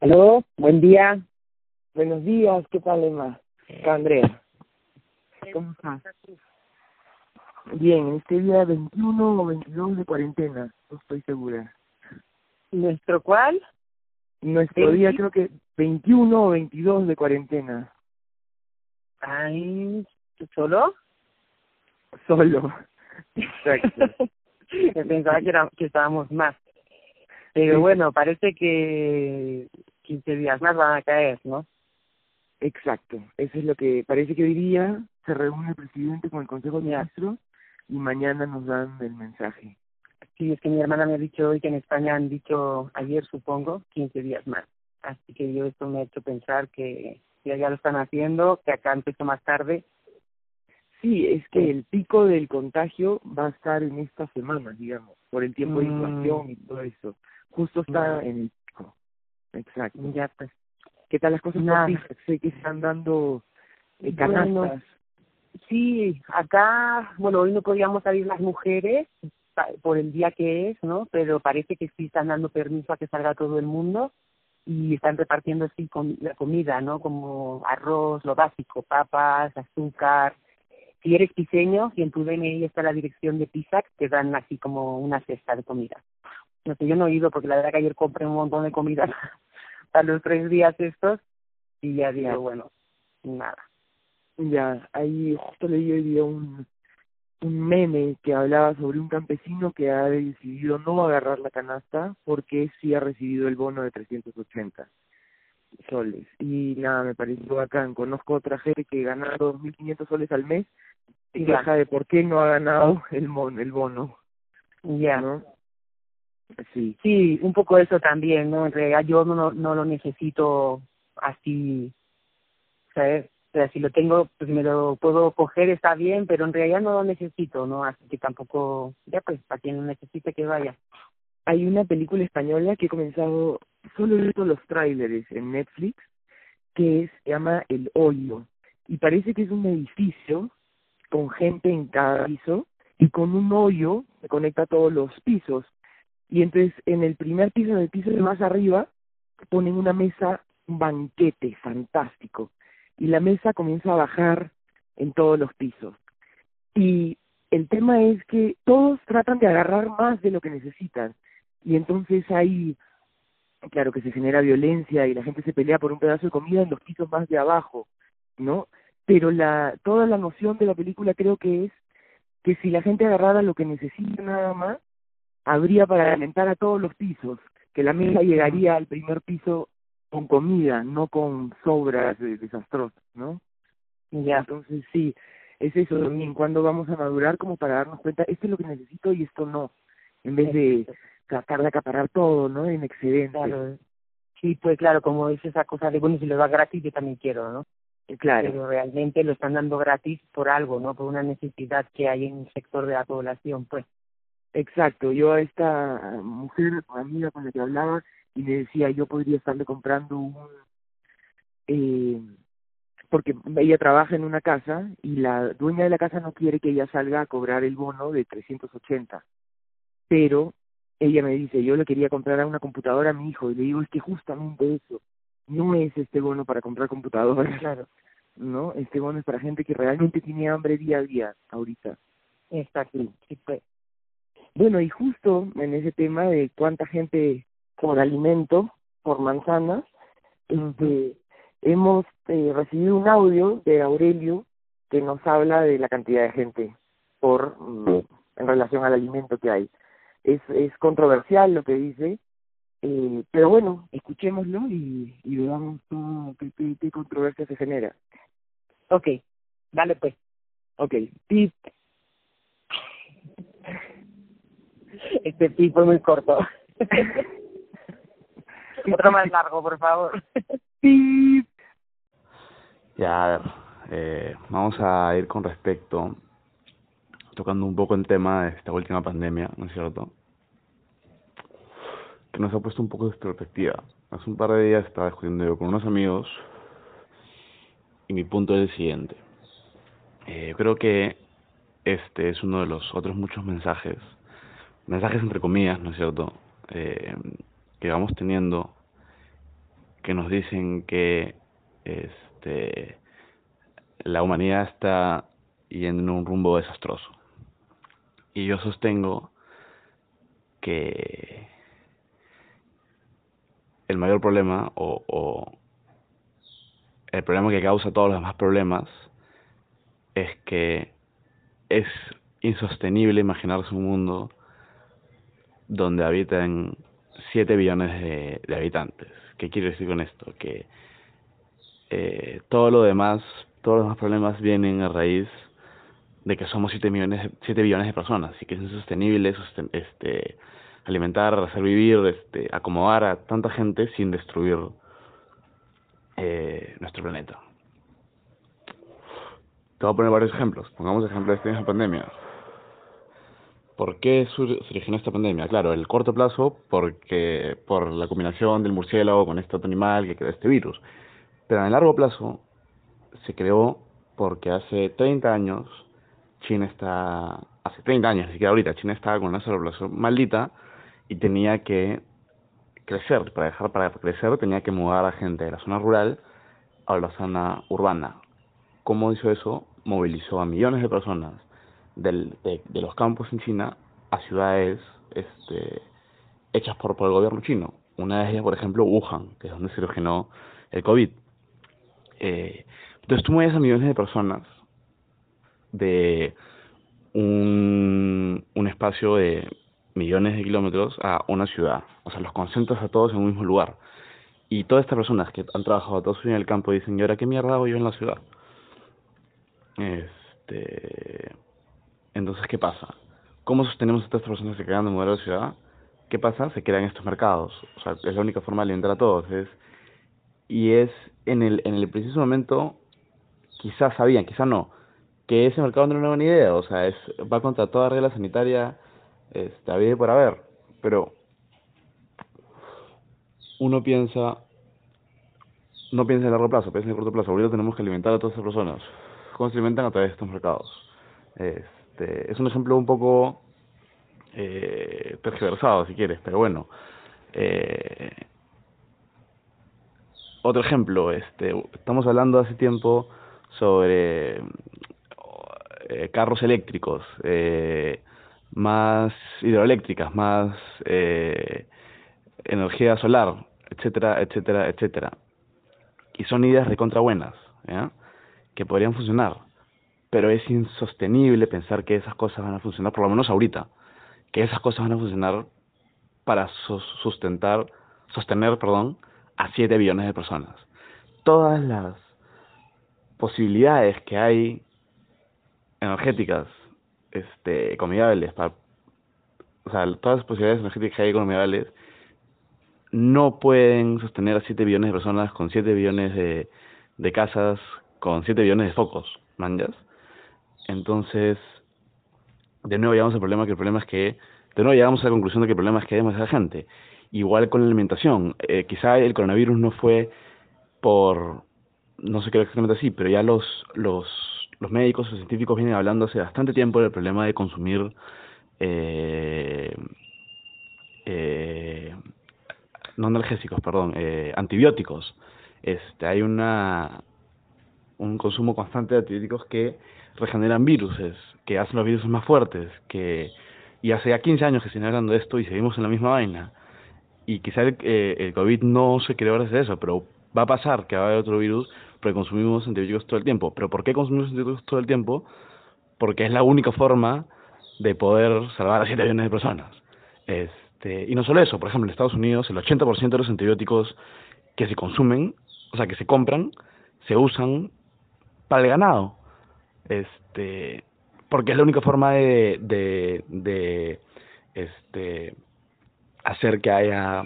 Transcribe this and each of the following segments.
Aló, buen día. Buenos días, ¿qué tal, Emma? Acá Andrea. ¿Cómo estás? Bien, este día 21 o 22 de cuarentena, no estoy segura. ¿Nuestro cuál? Nuestro día creo que 21 o 22 de cuarentena. Ay, ¿tú solo? Solo. Exacto. Pensaba que, era, que estábamos más. Pero bueno, parece que 15 días más van a caer, ¿no? Exacto, eso es lo que parece que hoy día se reúne el presidente con el Consejo de Ministros y mañana nos dan el mensaje. Sí, es que mi hermana me ha dicho hoy que en España han dicho ayer, supongo, 15 días más. Así que yo esto me ha hecho pensar que ya, ya lo están haciendo, que acá empezó más tarde. Sí, es que el pico del contagio va a estar en esta semana, digamos, por el tiempo de Mm. inflación y todo eso. Justo está en el pico. Exacto. Ya pues. ¿Qué tal las cosas Nada. por ti? Sé que están dando eh, Bueno, canastas. Sí, acá, bueno, hoy no podíamos salir las mujeres por el día que es, ¿no? Pero parece que sí están dando permiso a que salga todo el mundo y están repartiendo así com- la comida, ¿no? Como arroz, lo básico, papas, azúcar. Si eres piseño, y en tu DNI está la dirección de Pisac, te dan así como una cesta de comida. No sé, yo no he ido porque la verdad que ayer compré un montón de comida para los tres días estos y ya digo, bueno, nada. Ya, ahí justo leí hoy día un, un meme que hablaba sobre un campesino que ha decidido no agarrar la canasta porque sí ha recibido el bono de 380 soles. Y nada, me pareció bacán. Conozco otra gente que gana 2.500 soles al mes y queja de por qué no ha ganado el, mon, el bono, Ya. ¿no? Sí, Sí, un poco eso también, ¿no? En realidad yo no, no, lo necesito así, ¿sabes? O sea, si lo tengo, pues me lo puedo coger, está bien, pero en realidad no lo necesito, ¿no? Así que tampoco, ya pues, para quien lo necesite que vaya. hay una película española que he comenzado, solo he visto los tráileres en Netflix, que es, se llama El Hoyo, y parece que es un edificio con gente en cada piso, y con un hoyo que conecta todos los pisos, y entonces en el primer piso, en el piso más arriba, ponen una mesa, un banquete fantástico, y la mesa comienza a bajar en todos los pisos. Y el tema es que todos tratan de agarrar más de lo que necesitan, y entonces hay, claro que se genera violencia y la gente se pelea por un pedazo de comida en los pisos más de abajo, ¿no? Pero la, toda la noción de la película creo que es que si la gente agarrara lo que necesita nada más, habría para alimentar a todos los pisos, que la mesa llegaría al primer piso con comida, no con sobras eh, desastrosas, ¿no? Ya. Entonces sí, es eso también, cuando vamos a madurar como para darnos cuenta, esto es lo que necesito y esto no, en vez de tratar de acaparar todo, ¿no? En excedente. Claro. Sí, pues claro, como es esa cosa de, bueno, si lo da gratis yo también quiero, ¿no? Claro, Pero realmente lo están dando gratis por algo, ¿no? Por una necesidad que hay en un sector de la población, pues. Exacto. Yo a esta mujer, amiga con la que hablaba, y le decía, yo podría estarle comprando un... Eh, porque ella trabaja en una casa y la dueña de la casa no quiere que ella salga a cobrar el bono de 380. Pero ella me dice, yo le quería comprar a una computadora a mi hijo y le digo, es que justamente eso, no es este bono para comprar computadoras, Claro. ¿no? Este bono es para gente que realmente tiene hambre día a día ahorita. Exacto. Sí, pues. Bueno, y justo en ese tema de cuánta gente por alimento, por manzanas, este, hemos eh, recibido un audio de Aurelio que nos habla de la cantidad de gente por mm, en relación al alimento que hay. Es, es controversial lo que dice, eh, pero bueno, escuchémoslo y, y veamos todo, qué, qué, qué controversia se genera. Ok, dale pues. Ok, tip, Este pi fue muy corto. Otro más largo, por favor. tip. Ya, a ver, eh, vamos a ir con respecto, tocando un poco el tema de esta última pandemia, ¿no es cierto? Que nos ha puesto un poco de perspectiva. Hace un par de días estaba discutiendo yo con unos amigos y mi punto es el siguiente. Eh, creo que este es uno de los otros muchos mensajes, mensajes entre comillas, ¿no es cierto?, eh, que vamos teniendo que nos dicen que este la humanidad está yendo en un rumbo desastroso. Y yo sostengo que el mayor problema o, o el problema que causa todos los demás problemas es que es insostenible imaginarse un mundo donde habitan 7 billones de, habitantes. ¿Qué quiero decir con esto? Que eh, todo lo demás, todos los demás problemas vienen a raíz de que somos 7 millones, 7 billones de personas y que es insostenible este, alimentar, hacer vivir, este, acomodar a tanta gente sin destruir eh, nuestro planeta. Te voy a poner varios ejemplos. Pongamos ejemplo de esta pandemia. ¿Por qué se originó esta pandemia? Claro, el corto plazo, porque por la combinación del murciélago con este otro animal que creó este virus. Pero en el largo plazo se creó porque hace 30 años China está, hace 30 años, ni siquiera ahorita, China estaba con una sobrepoblación maldita y tenía que crecer. Para dejar para crecer tenía que mudar a gente de la zona rural a la zona urbana. ¿Cómo hizo eso? Movilizó a millones de personas del, de, los campos en China a ciudades este, hechas por, por el gobierno chino. Una de ellas, por ejemplo, Wuhan, que es donde se originó el COVID. Eh, entonces tú mueves a millones de personas de un, un espacio de millones de kilómetros a una ciudad. O sea, los concentras a todos en un mismo lugar. Y todas estas personas que han trabajado todos en el campo dicen, ¿y ahora qué mierda hago yo en la ciudad? Este entonces, ¿qué pasa? ¿Cómo sostenemos a estas personas que quedan de a la ciudad? ¿Qué pasa? Se crean estos mercados. O sea, es la única forma de alimentar a todos. Es, y es en el, en el preciso momento, quizás sabían, quizás no, que ese mercado no era una buena idea. O sea, es, va contra toda regla sanitaria, está bien por haber. Pero uno piensa, no piensa en largo plazo, piensa en corto plazo. Ahorita tenemos que alimentar a todas esas personas. ¿Cómo se alimentan a través de estos mercados? Este, es un ejemplo un poco eh, si quieres, pero bueno. Eh, otro ejemplo, este, estamos hablando hace tiempo sobre eh, carros eléctricos, eh, más hidroeléctricas, más eh, energía solar, etcétera, etcétera, etcétera. Y son ideas recontra buenas, que podrían funcionar pero es insostenible pensar que esas cosas van a funcionar, por lo menos ahorita, que esas cosas van a funcionar para sustentar, sostener, perdón, a 7 billones de personas. Todas las posibilidades que hay energéticas, este, economiables, para, o sea, todas las posibilidades energéticas que hay economiables no pueden sostener a 7 billones de personas con 7 billones de, de casas, con 7 billones de focos, manjas. Entonces, de nuevo llegamos al problema que el problema es que, de nuevo llegamos a la conclusión de que el problema es que hay demasiada gente. Igual con la alimentación, eh, quizá el coronavirus no fue por, no sé qué exactamente así, pero ya los, los, los médicos o científicos vienen hablando hace bastante tiempo del problema de consumir eh, eh, no analgésicos, perdón, eh, antibióticos. Este, hay una un consumo constante de antibióticos que regeneran viruses, que hacen los virus más fuertes, que y hace ya 15 años que se hablando de esto y seguimos en la misma vaina. Y quizá el, eh, COVID no se creó gracias a eso, pero va a pasar que va a haber otro virus porque consumimos antibióticos todo el tiempo. ¿Pero por qué consumimos antibióticos todo el tiempo? Porque es la única forma de poder salvar a 7 millones de personas. Este, y no solo eso, por ejemplo, en Estados Unidos el 80% de los antibióticos que se consumen, o sea, que se compran, se usan para el ganado este porque es la única forma de, de, este hacer que haya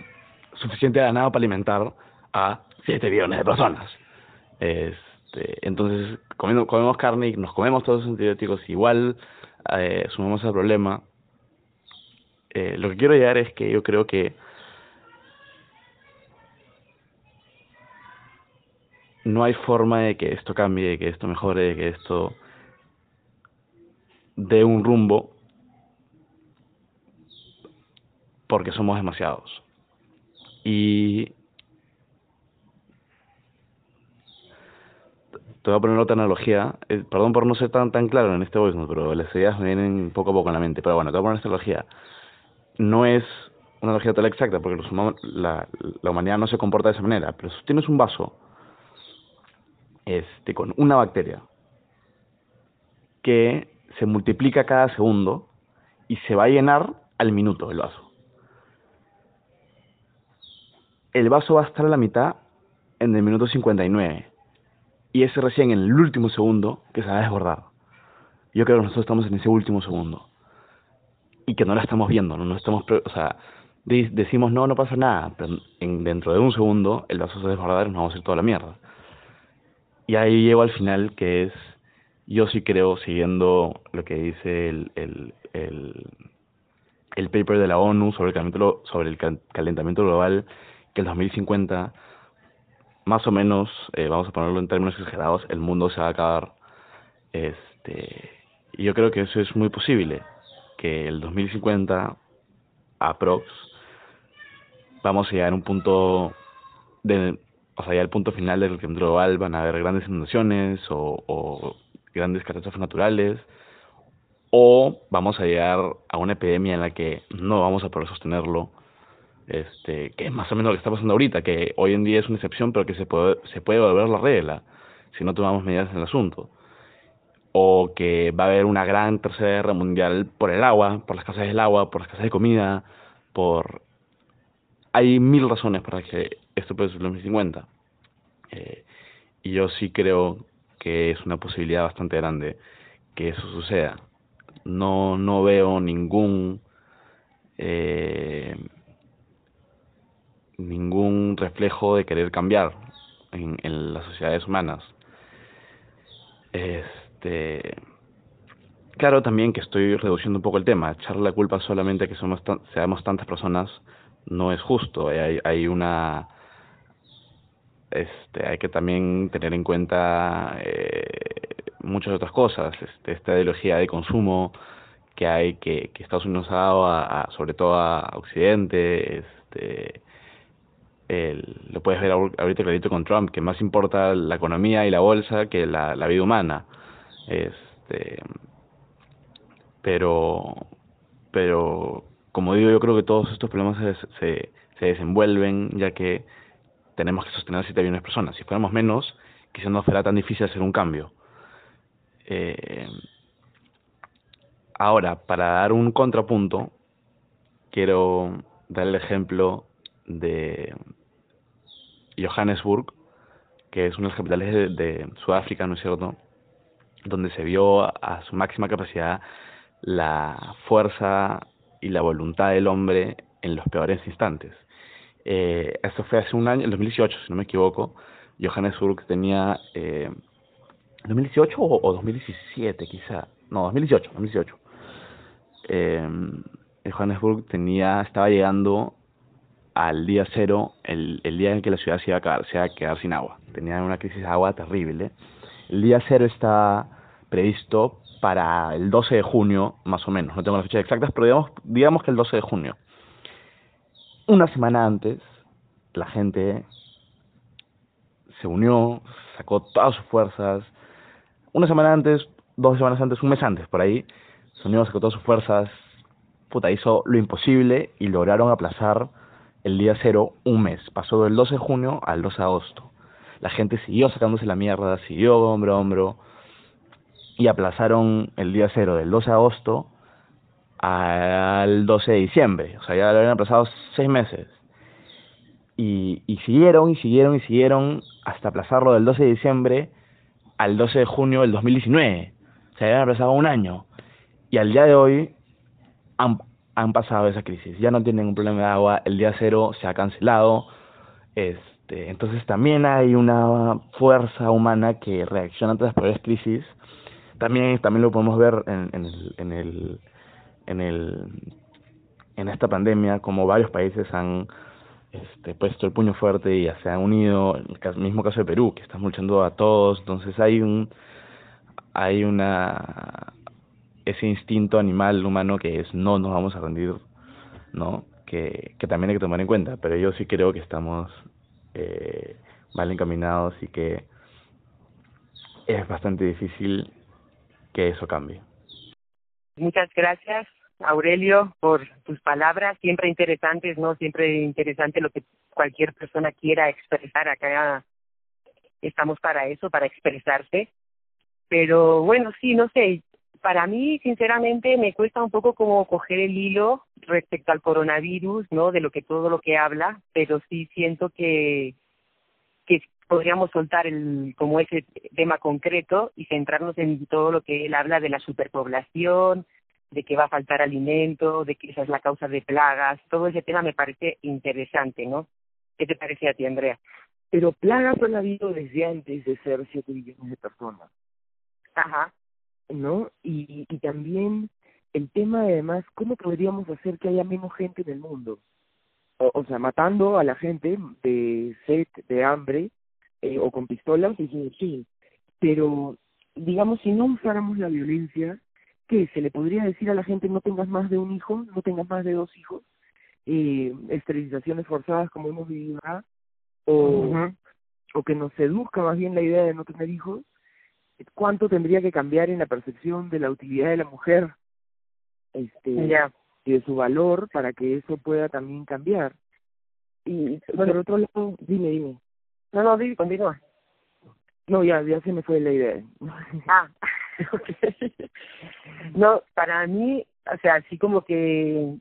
suficiente ganado para alimentar a 7 billones de personas. Este, entonces, comiendo, comemos carne y nos comemos todos los antibióticos, igual eh, sumamos al problema. Eh, lo que quiero llegar es que yo creo que no hay forma de que esto cambie, de que esto mejore, de que esto de un rumbo porque somos demasiados. Y te voy a poner otra analogía. Eh, perdón por no ser tan tan claro en este voice, pero las ideas me vienen poco a poco en la mente. Pero bueno, te voy a poner esta analogía. No es una analogía tal exacta, porque los la, la humanidad no se comporta de esa manera. Pero si tienes un vaso este, con una bacteria que se multiplica cada segundo y se va a llenar al minuto el vaso. El vaso va a estar a la mitad en el minuto 59 y ese recién en el último segundo que se va a desbordar. Yo creo que nosotros estamos en ese último segundo y que no la estamos viendo, no, no estamos, o sea, decimos no, no pasa nada, pero en, dentro de un segundo el vaso se va a desbordar y nos vamos a ir toda la mierda. Y ahí llego al final que es, yo sí creo, siguiendo lo que dice el, el, el, el paper de la ONU sobre el calentamiento, sobre el calentamiento global, que el 2050 más o menos, eh, vamos a ponerlo en términos exagerados, el mundo se va a acabar. Este, y yo creo que eso es muy posible, que el 2050, aprox, vamos a llegar a un punto de, o sea, ya el punto final del calentamiento global van a haber grandes inundaciones o, o grandes catástrofes naturales, o vamos a llegar a una epidemia en la que no vamos a poder sostenerlo este, que es más o menos lo que está pasando ahorita, que hoy en día es una excepción, pero que se puede, puede volver la regla si no tomamos medidas en el asunto. O que va a haber una gran tercera guerra mundial por el agua, por las escasez del agua, por la escasez de comida, por... Hay mil razones para que esto pueda ser en 2050. Eh, y yo sí creo que es una posibilidad bastante grande que eso suceda. No, no veo ningún... Eh, ningún reflejo de querer cambiar en, en las sociedades humanas. Este, claro también que estoy reduciendo un poco el tema. Echarle la culpa solamente a que somos seamos tantas personas no es justo. Hay, hay una este, hay que también tener en cuenta eh, muchas otras cosas. Este, esta ideología de consumo que hay que, que Estados Unidos ha dado a, sobre todo a Occidente, este, lo puedes ver ahorita clarito con Trump, que más importa la economía y la bolsa que la, vida humana. Este, pero, pero, como digo, yo creo que todos estos problemas se, se, se desenvuelven ya que tenemos que sostener a 7 millones de personas. Si fuéramos menos, quizás no fuera tan difícil hacer un cambio. Eh, ahora, para dar un contrapunto, quiero dar el ejemplo de Johannesburg, que es una de las capitales de, Sudáfrica, ¿no es cierto?, donde se vio a su máxima capacidad la fuerza y la voluntad del hombre en los peores instantes. Eh, esto fue hace un año, en 2018, si no me equivoco. Johannesburg tenía... Eh, ¿2018 o, o 2017 quizá? No, 2018, 2018. Eh, Johannesburg tenía, estaba llegando al día cero, el, el día en que la ciudad se iba, a quedar, se iba a quedar sin agua. Tenía una crisis de agua terrible. El día cero está previsto para el 12 de junio, más o menos. No tengo las fechas exactas, pero digamos, digamos que el 12 de junio. Una semana antes, la gente se unió, sacó todas sus fuerzas. Una semana antes, dos semanas antes, un mes antes, por ahí, se unió, sacó todas sus fuerzas. Puta, hizo lo imposible y lograron aplazar el día cero un mes. Pasó del 12 de junio al 12 de agosto. La gente siguió sacándose la mierda, siguió hombro a hombro y aplazaron el día cero del 12 de agosto al 12 de diciembre. O sea, ya lo habían aplazado seis meses. Y, y siguieron y siguieron y siguieron hasta aplazarlo del 12 de diciembre al 12 de junio del 2019. O sea, ya habían aplazado un año. Y al día de hoy han, pasado esa crisis, ya no tienen un problema de agua, el día cero se ha cancelado, este, entonces también hay una fuerza humana que reacciona ante las peores crisis, también, también lo podemos ver en, en, el, en, el, en, el, en esta pandemia, como varios países han este, puesto el puño fuerte y ya se han unido, el mismo caso de Perú, que están luchando a todos, entonces hay un hay una ese instinto animal humano que es no nos vamos a rendir, ¿no? Que, que también hay que tomar en cuenta, pero yo sí creo que estamos eh, mal encaminados y que es bastante difícil que eso cambie. Muchas gracias, Aurelio, por tus palabras, siempre interesantes, ¿no? Siempre interesante lo que cualquier persona quiera expresar. Acá estamos para eso, para expresarse. Pero bueno, sí, no sé, para mí, sinceramente, me cuesta un poco como coger el hilo respecto al coronavirus, ¿no? De lo que todo lo que habla, pero sí siento que podríamos soltar el como ese tema concreto y centrarnos en todo lo que él habla de la superpoblación, de que va a faltar alimento, de que esa es la causa de plagas, todo ese tema me parece interesante, ¿no? ¿Qué te parece a ti, Andrea? Pero plagas han habido desde antes de ser siete millones de personas. Ajá. ¿No? Y, y también el tema además, ¿cómo podríamos hacer que haya menos gente en el mundo? O, o sea, matando a la gente de sed, de hambre, eh, o con pistolas, sí, sí. Pero, digamos, si no usáramos la violencia, ¿qué? ¿Se le podría decir a la gente no tengas más de un hijo, no tengas más de dos hijos? Eh, esterilizaciones forzadas como hemos vivido acá, o, o que nos seduzca más bien la idea de no tener hijos, ¿cuánto tendría que cambiar en la percepción de la utilidad de la mujer este Ya. y de su valor para que eso pueda también cambiar? Y por otro lado, dime, dime. No, no, di, continúa. No, ya, ya se me fue la idea. Ah. No, para mí, o sea, así como que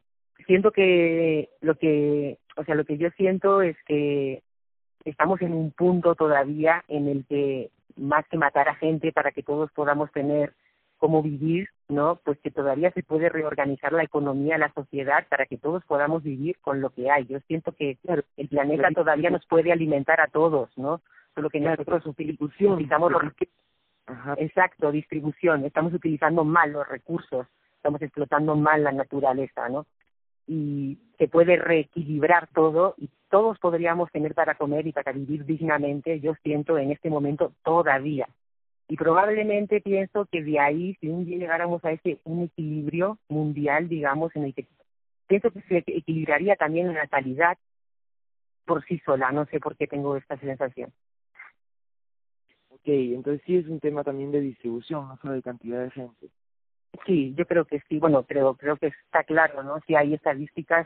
siento que lo que, o sea, lo que yo siento es que estamos en un punto todavía en el que más que matar a gente para que todos podamos tener cómo vivir, ¿no? Pues que todavía se puede reorganizar la economía, la sociedad, para que todos podamos vivir con lo que hay. Yo siento que el planeta todavía nos puede alimentar a todos, ¿no? Solo que nosotros distribución, utilizamos los Ajá. Exacto, distribución. Estamos utilizando mal los recursos, estamos explotando mal la naturaleza, ¿no? Y se puede reequilibrar todo y todos podríamos tener para comer y para vivir dignamente, yo siento en este momento todavía. Y probablemente pienso que de ahí, si un día llegáramos a ese un equilibrio mundial, digamos, en el que pienso que se equilibraría también la natalidad por sí sola, no sé por qué tengo esta sensación. Ok, entonces sí es un tema también de distribución, no solo de cantidad de gente. Sí, yo creo que sí. Bueno, creo, creo que está claro, ¿no? Si hay estadísticas,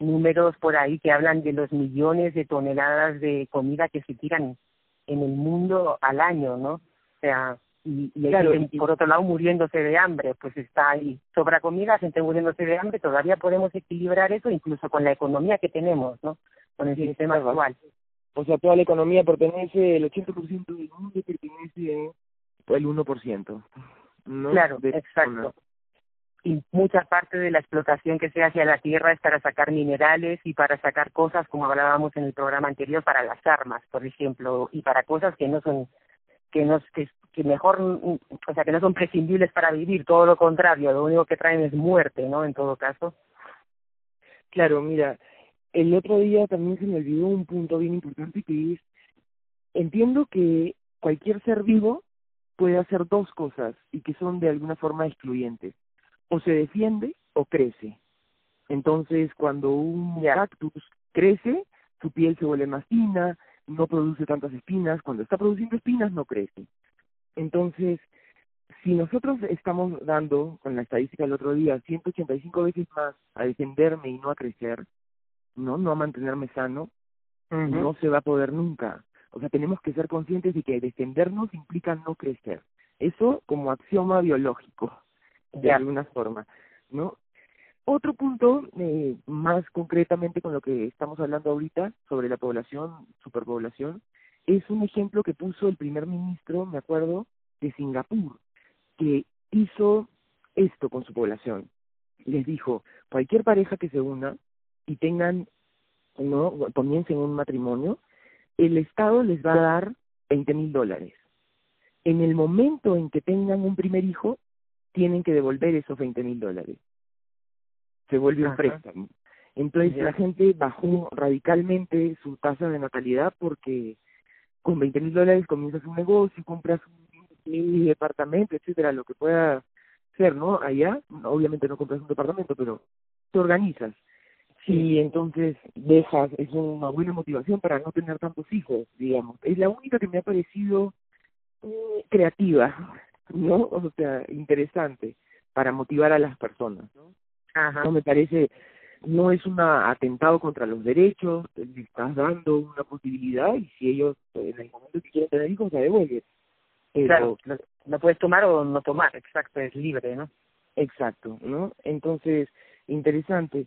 números por ahí que hablan de los millones de toneladas de comida que se tiran en el mundo al año, ¿no? O sea, y, y hay Claro, gente, y- por otro lado muriéndose de hambre, pues está ahí. Sobra comida, gente muriéndose de hambre, todavía podemos equilibrar eso incluso con la economía que tenemos, ¿no? Con el Sí, sistema claro. actual. O sea, toda la economía pertenece, el 80% del mundo pertenece el 1%. ¿no? Claro, De exacto. Y mucha parte de la explotación que se hace a la tierra es para sacar minerales y para sacar cosas, como hablábamos en el programa anterior, para las armas, por ejemplo, y para cosas que no son, que no, que, que mejor, o sea, que no son prescindibles para vivir, todo lo contrario, lo único que traen es muerte, ¿no? En todo caso. Claro, mira, el otro día también se me olvidó un punto bien importante que es, entiendo que cualquier ser vivo puede hacer dos cosas y que son de alguna forma excluyentes. O se defiende o crece. Entonces, cuando un cactus crece, su piel se vuelve más fina, no produce tantas espinas. Cuando está produciendo espinas, no crece. Entonces, si nosotros estamos dando, con la estadística del otro día, 185 veces más a defenderme y no a crecer, no, no a mantenerme sano, no se va a poder nunca. O sea, tenemos que ser conscientes de que defendernos implica no crecer. Eso como axioma biológico, de alguna forma, ¿no? Otro punto, eh, más concretamente con lo que estamos hablando ahorita, sobre la población, superpoblación, es un ejemplo que puso el primer ministro, me acuerdo, de Singapur, que hizo esto con su población. Les dijo, cualquier pareja que se una y tengan, no, comiencen un matrimonio, el Estado les va a dar 20 mil dólares. En el momento en que tengan un primer hijo, tienen que devolver esos 20 mil dólares. Se vuelve un préstamo. Entonces la gente bajó radicalmente su tasa de natalidad porque con 20 mil dólares comienzas un negocio, compras un departamento, etcétera, lo que pueda ser, ¿no? Allá, obviamente no compras un departamento, pero te organizas. Y entonces dejas, es una buena motivación para no tener tantos hijos, digamos. Es la única que me ha parecido eh, creativa, ¿no? O sea, interesante para motivar a las personas, ¿no? Ajá. No me parece, no es un atentado contra los derechos, le estás dando una posibilidad y si ellos en el momento que quieren tener hijos, se devuelven. Claro, lo, puedes tomar o no tomar, exacto, es libre, ¿no? Exacto, ¿no? Entonces, interesante.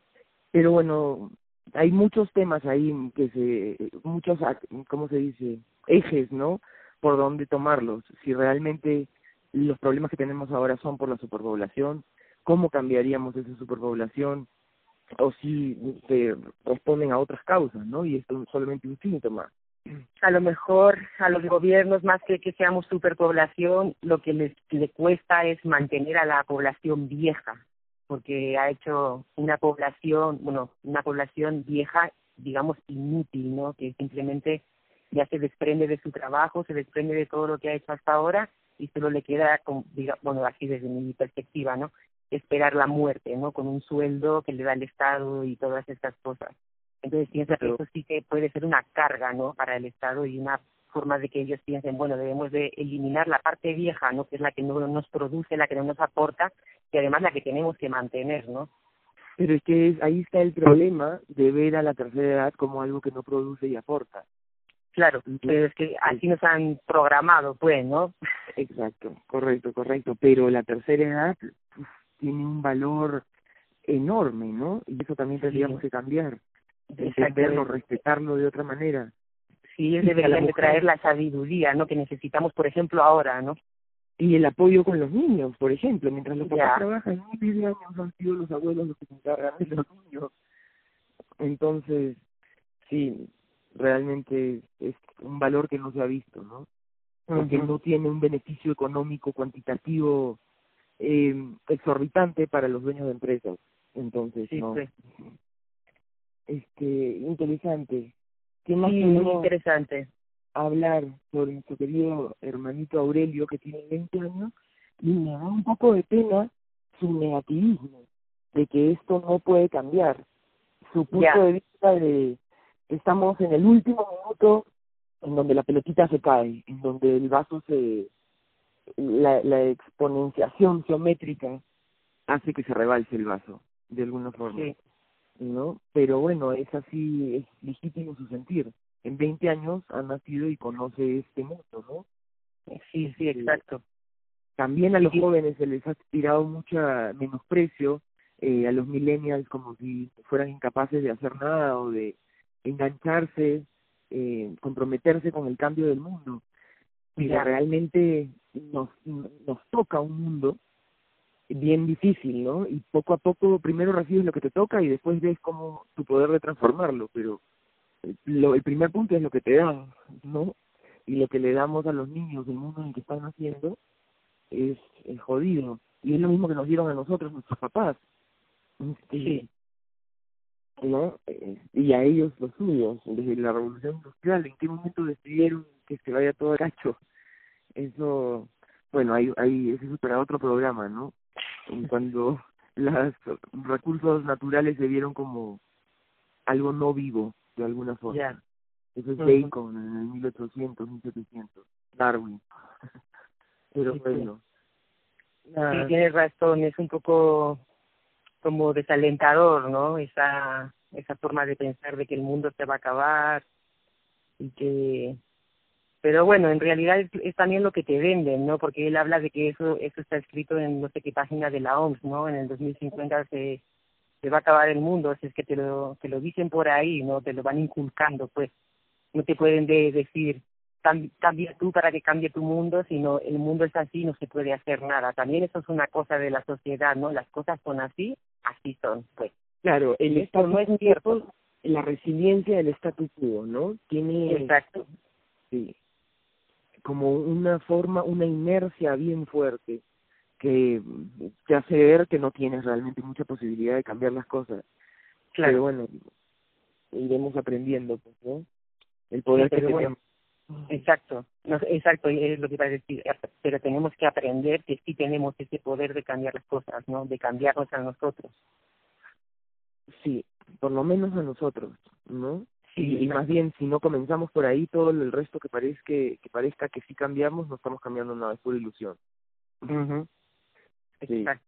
Pero bueno, hay muchos temas ahí que se, muchos, ¿cómo se dice? Ejes, ¿no? Por dónde tomarlos. Si realmente los problemas que tenemos ahora son por la superpoblación, ¿cómo cambiaríamos esa superpoblación? O si se responden a otras causas, ¿no? Y esto es solamente un síntoma. A lo mejor a los gobiernos, más que que seamos superpoblación, lo que les le cuesta es mantener a la población vieja, porque ha hecho una población, bueno, una población vieja, digamos, inútil, ¿no? Que simplemente ya se desprende de su trabajo, se desprende de todo lo que ha hecho hasta ahora y solo le queda, bueno, así desde mi perspectiva, ¿no? Esperar la muerte, ¿no? Con un sueldo que le da el Estado y todas estas cosas. Entonces piensa que eso sí que puede ser una carga, ¿no? Para el Estado y una forma de que ellos piensen, bueno, debemos de eliminar la parte vieja, ¿no? Que es la que no nos produce, la que no nos aporta y además la que tenemos que mantener, ¿no? Pero es que ahí está el problema de ver a la tercera edad como algo que no produce y aporta. Claro, pero es que así nos han programado, pues, ¿no? Exacto, correcto, correcto. Pero la tercera edad tiene un valor enorme, ¿no? Y eso también tendríamos que cambiar. Entenderlo, respetarlo de otra manera. Sí, ellos deberían de traer la sabiduría, ¿no? Que necesitamos, por ejemplo, ahora, ¿no? y el apoyo con los niños, por ejemplo, mientras los papás trabajan, miles de años han sido los abuelos los que se encargan de los niños. Entonces, sí, realmente es un valor que no se ha visto, ¿no? Porque no tiene un beneficio económico cuantitativo eh, exorbitante para los dueños de empresas. Entonces, sí, no. Pues. Este, interesante. ¿Qué más sí, muy interesante hablar sobre nuestro querido hermanito Aurelio, que tiene 20 años, y me da un poco de pena su negativismo, de que esto no puede cambiar. Su punto de vista de estamos en el último minuto en donde la pelotita se cae, en donde el vaso se... la, la exponenciación geométrica hace que se rebalse el vaso, de alguna forma. ¿No? Pero bueno, es así, es legítimo su sentir en 20 años ha nacido y conoce este mundo, ¿no? Sí, sí, exacto. También a los jóvenes se les ha tirado mucho menosprecio, eh, a los millennials como si fueran incapaces de hacer nada o de engancharse, eh, comprometerse con el cambio del mundo. Y realmente nos, nos toca un mundo bien difícil, ¿no? Y poco a poco primero recibes lo que te toca y después ves cómo tu poder de transformarlo, pero lo, el primer punto es lo que te dan, ¿no? Y lo que le damos a los niños del mundo en el que están naciendo es, el jodido. Y es lo mismo que nos dieron a nosotros, nuestros papás. Sí. ¿No? Eh, y a ellos los suyos, desde la revolución industrial, ¿en qué momento decidieron que se vaya todo a cacho? Eso, bueno, hay, hay, ese es para otro programa, ¿no? Cuando los recursos naturales se vieron como algo no vivo, de alguna forma. Eso es Bacon en el 1800, 1700, Darwin. Pero bueno. Sí, tienes razón, es un poco como desalentador, ¿no? Esa, esa forma de pensar de que el mundo se va a acabar y que pero bueno, en realidad es, también lo que te venden, ¿no? Porque él habla de que eso eso está escrito en no sé qué página de la OMS, ¿no? En el 2050 se se va a acabar el mundo, si es que te lo, te lo dicen por ahí, no te lo van inculcando, pues no te pueden de decir cambia tú para que cambie tu mundo, sino el mundo es así, no se puede hacer nada. También eso es una cosa de la sociedad, ¿no? Las cosas son así, así son, pues. Claro, el Estado no es cierto, la resiliencia del status quo, ¿no? Tiene Exacto. Sí. Como una forma, una inercia bien fuerte que te hace ver que no tienes realmente mucha posibilidad de cambiar las cosas. Claro. Pero bueno, iremos aprendiendo, pues, ¿no? El poder que tenemos. Exacto, no, exacto, es lo que iba a decir, pero tenemos que aprender que sí tenemos ese poder de cambiar las cosas, ¿no? De cambiarnos a nosotros. Sí, por lo menos a nosotros, ¿no? y, y, más bien si no comenzamos por ahí todo el resto que parezca que, que parezca que sí cambiamos no estamos cambiando nada es pura ilusión mhm Exacto.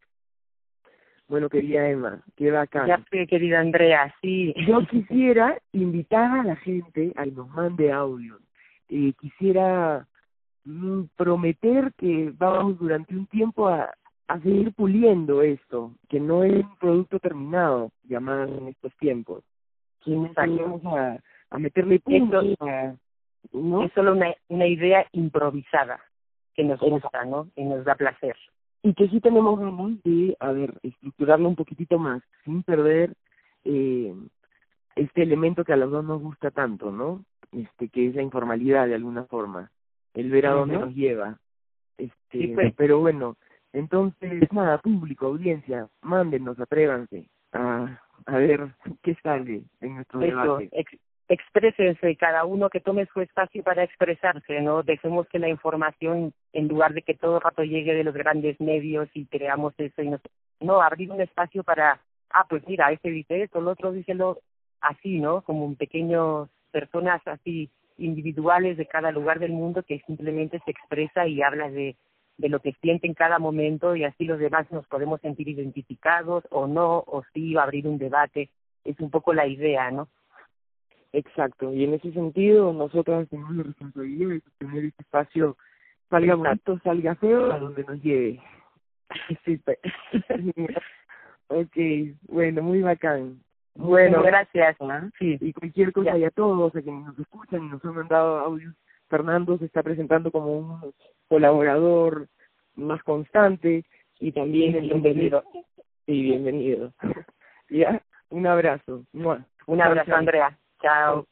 Bueno, querida Emma, qué bacán. Ya sé, querida Andrea, sí. Yo quisiera invitar a la gente a que nos mande audio. Eh, quisiera mm, prometer que vamos durante un tiempo a, a seguir puliendo esto, que no es un producto terminado, llamado en estos tiempos. Que vamos a, a meterle puntos ¿no? Es solo una, una idea improvisada que nos gusta, ¿no? Y nos da placer y que sí tenemos ganas de, a ver, estructurarlo un poquitito más, sin perder eh, este elemento que a los dos nos gusta tanto, ¿no? Este, que es la informalidad de alguna forma, el ver a dónde nos lleva. Este, pues. pero bueno, entonces, nada, público, audiencia, mándenos, atrévanse a, a ver qué sale en nuestro debate exprésense, cada uno que tome su espacio para expresarse, ¿no? Dejemos que la información, en lugar de que todo el rato llegue de los grandes medios y creamos eso, y no, no abrir un espacio para, ah, pues mira, este dice esto, el otro dice lo así, ¿no? Como un pequeño personas así individuales de cada lugar del mundo que simplemente se expresa y habla de, de lo que siente en cada momento y así los demás nos podemos sentir identificados o no, o sí abrir un debate. Es un poco la idea, ¿no? Exacto, y en ese sentido nosotros tenemos la responsabilidad de tener este espacio salga bonito, salga feo, a donde nos lleve. Sí, ok, bueno, muy bacán. Bueno, gracias. Sí. Y cualquier cosa y a todos a quienes nos escuchan y nos han mandado audios, Fernando se está presentando como un colaborador más constante y también bienvenido. Sí, bienvenido. ya, un abrazo. Un abrazo, Andrea. Chao.